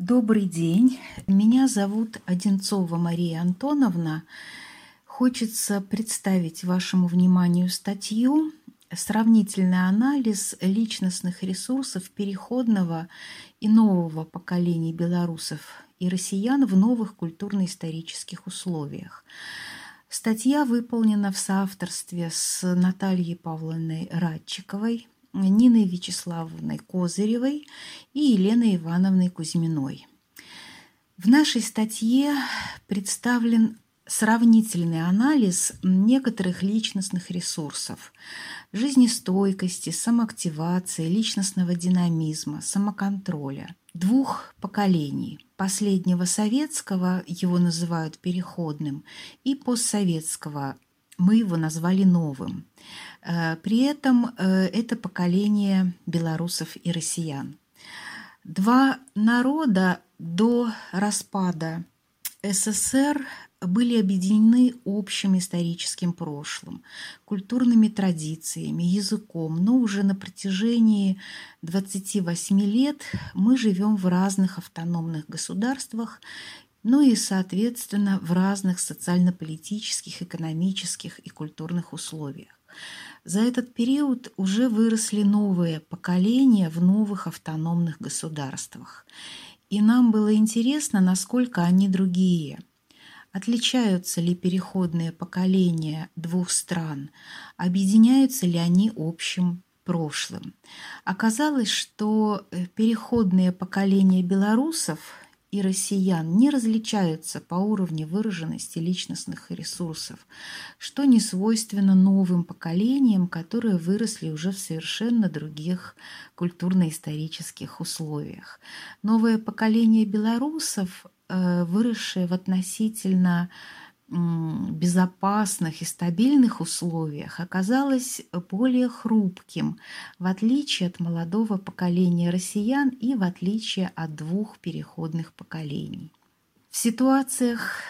Добрый день. Меня зовут Одинцова Мария Антоновна. Хочется представить вашему вниманию статью «Сравнительный анализ личностных ресурсов переходного и нового поколения белорусов и россиян в новых культурно-исторических условиях». Статья выполнена в соавторстве с Натальей Павловной Радчиковой – Ниной Вячеславовной Козыревой и Еленой Ивановной Кузьминой. В нашей статье представлен сравнительный анализ некоторых личностных ресурсов – жизнестойкости, самоактивации, личностного динамизма, самоконтроля двух поколений – последнего советского, его называют переходным, и постсоветского мы его назвали новым. Э, при этом э, это поколение белорусов и россиян. Два народа до распада СССР были объединены общим историческим прошлым, культурными традициями, языком, но уже на протяжении 28 лет мы живем в разных автономных государствах ну и, соответственно, в разных социально-политических, экономических и культурных условиях. За этот период уже выросли новые поколения в новых автономных государствах. И нам было интересно, насколько они другие. Отличаются ли переходные поколения двух стран? Объединяются ли они общим прошлым? Оказалось, что э, переходные поколения белорусов – и россиян не различаются по уровню выраженности личностных ресурсов, что не свойственно новым поколениям, которые выросли уже в совершенно других культурно-исторических условиях. Новое поколение белорусов, э, выросшее в относительно безопасных и стабильных условиях оказалось более хрупким, в отличие от молодого поколения россиян и в отличие от двух переходных поколений. В ситуациях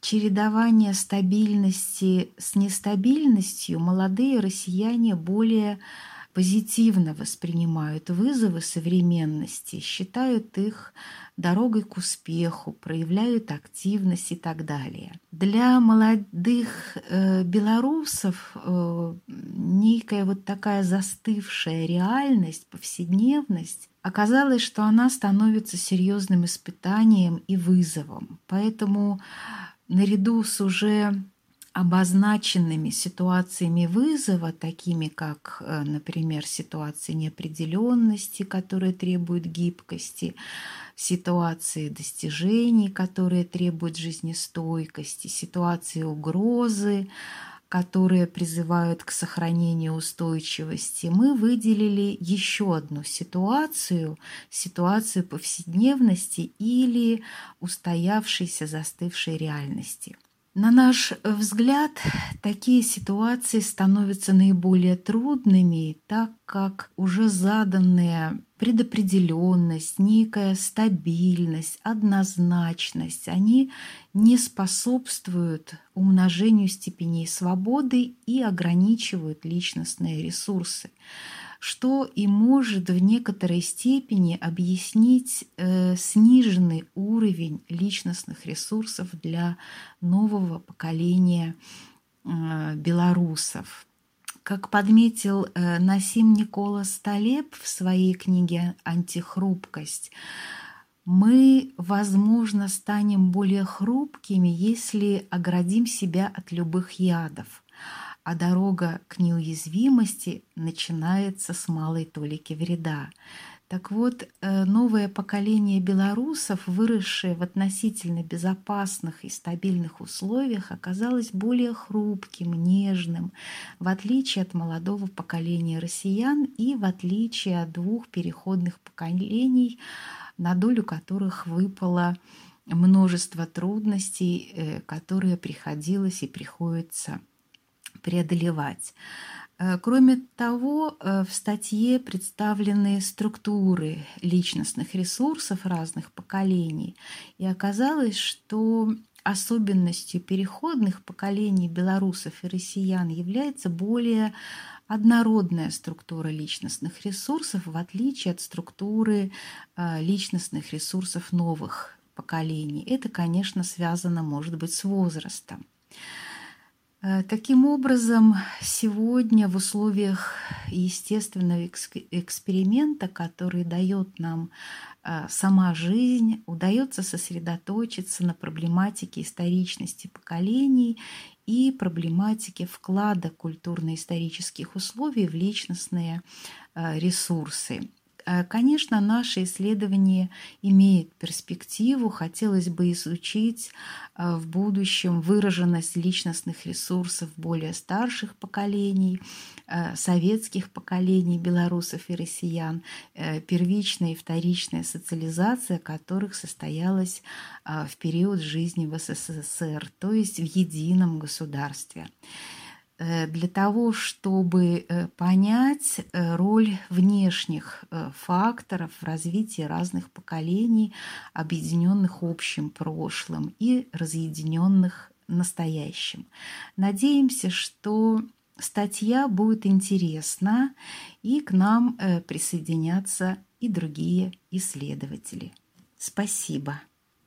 чередования стабильности с нестабильностью молодые россияне более позитивно воспринимают вызовы современности, считают их дорогой к успеху, проявляют активность и так далее. Для молодых э, белорусов э, некая вот такая застывшая реальность, повседневность, оказалось, что она становится серьезным испытанием и вызовом. Поэтому наряду с уже обозначенными ситуациями вызова, такими как, э, например, ситуации неопределенности, которые требуют гибкости, ситуации достижений, которые требуют жизнестойкости, ситуации угрозы, которые призывают к сохранению устойчивости, мы выделили еще одну ситуацию, ситуацию повседневности или устоявшейся застывшей реальности – на наш взгляд, такие ситуации становятся наиболее трудными, так как уже заданная предопределенность, некая стабильность, однозначность, они не способствуют умножению степеней свободы и ограничивают личностные ресурсы что и может в некоторой степени объяснить э, сниженный уровень личностных ресурсов для нового поколения э, белорусов. Как подметил э, Насим Никола Столеп в своей книге «Антихрупкость», мы, возможно, станем более хрупкими, если оградим себя от любых ядов а дорога к неуязвимости начинается с малой толики вреда. Так вот, э, новое поколение белорусов, выросшее в относительно безопасных и стабильных условиях, оказалось более хрупким, нежным, в отличие от молодого поколения россиян и в отличие от двух переходных поколений, на долю которых выпало множество трудностей, э, которые приходилось и приходится преодолевать. Э, кроме того, э, в статье представлены структуры личностных ресурсов разных поколений, и оказалось, что особенностью переходных поколений белорусов и россиян является более однородная структура личностных ресурсов, в отличие от структуры личностных ресурсов новых поколений. Это, конечно, связано, может быть, с возрастом. Э, таким образом, сегодня в условиях естественного эксперимента, который дает нам э, сама жизнь, удается сосредоточиться на проблематике историчности поколений и проблематике вклада культурно-исторических условий в личностные э, ресурсы. Э, конечно, наше исследование имеет перспективу. Хотелось бы изучить э, в будущем выраженность личностных ресурсов более старших поколений, э, советских поколений белорусов и россиян, первичная и вторичная социализация которых состоялась в период жизни в СССР, то есть в едином государстве. Э, для того, чтобы э, понять э, роль внешних факторов в развитии разных поколений, объединенных общим прошлым и разъединенных настоящим. Надеемся, что статья будет интересна, и к нам присоединятся и другие исследователи. Спасибо.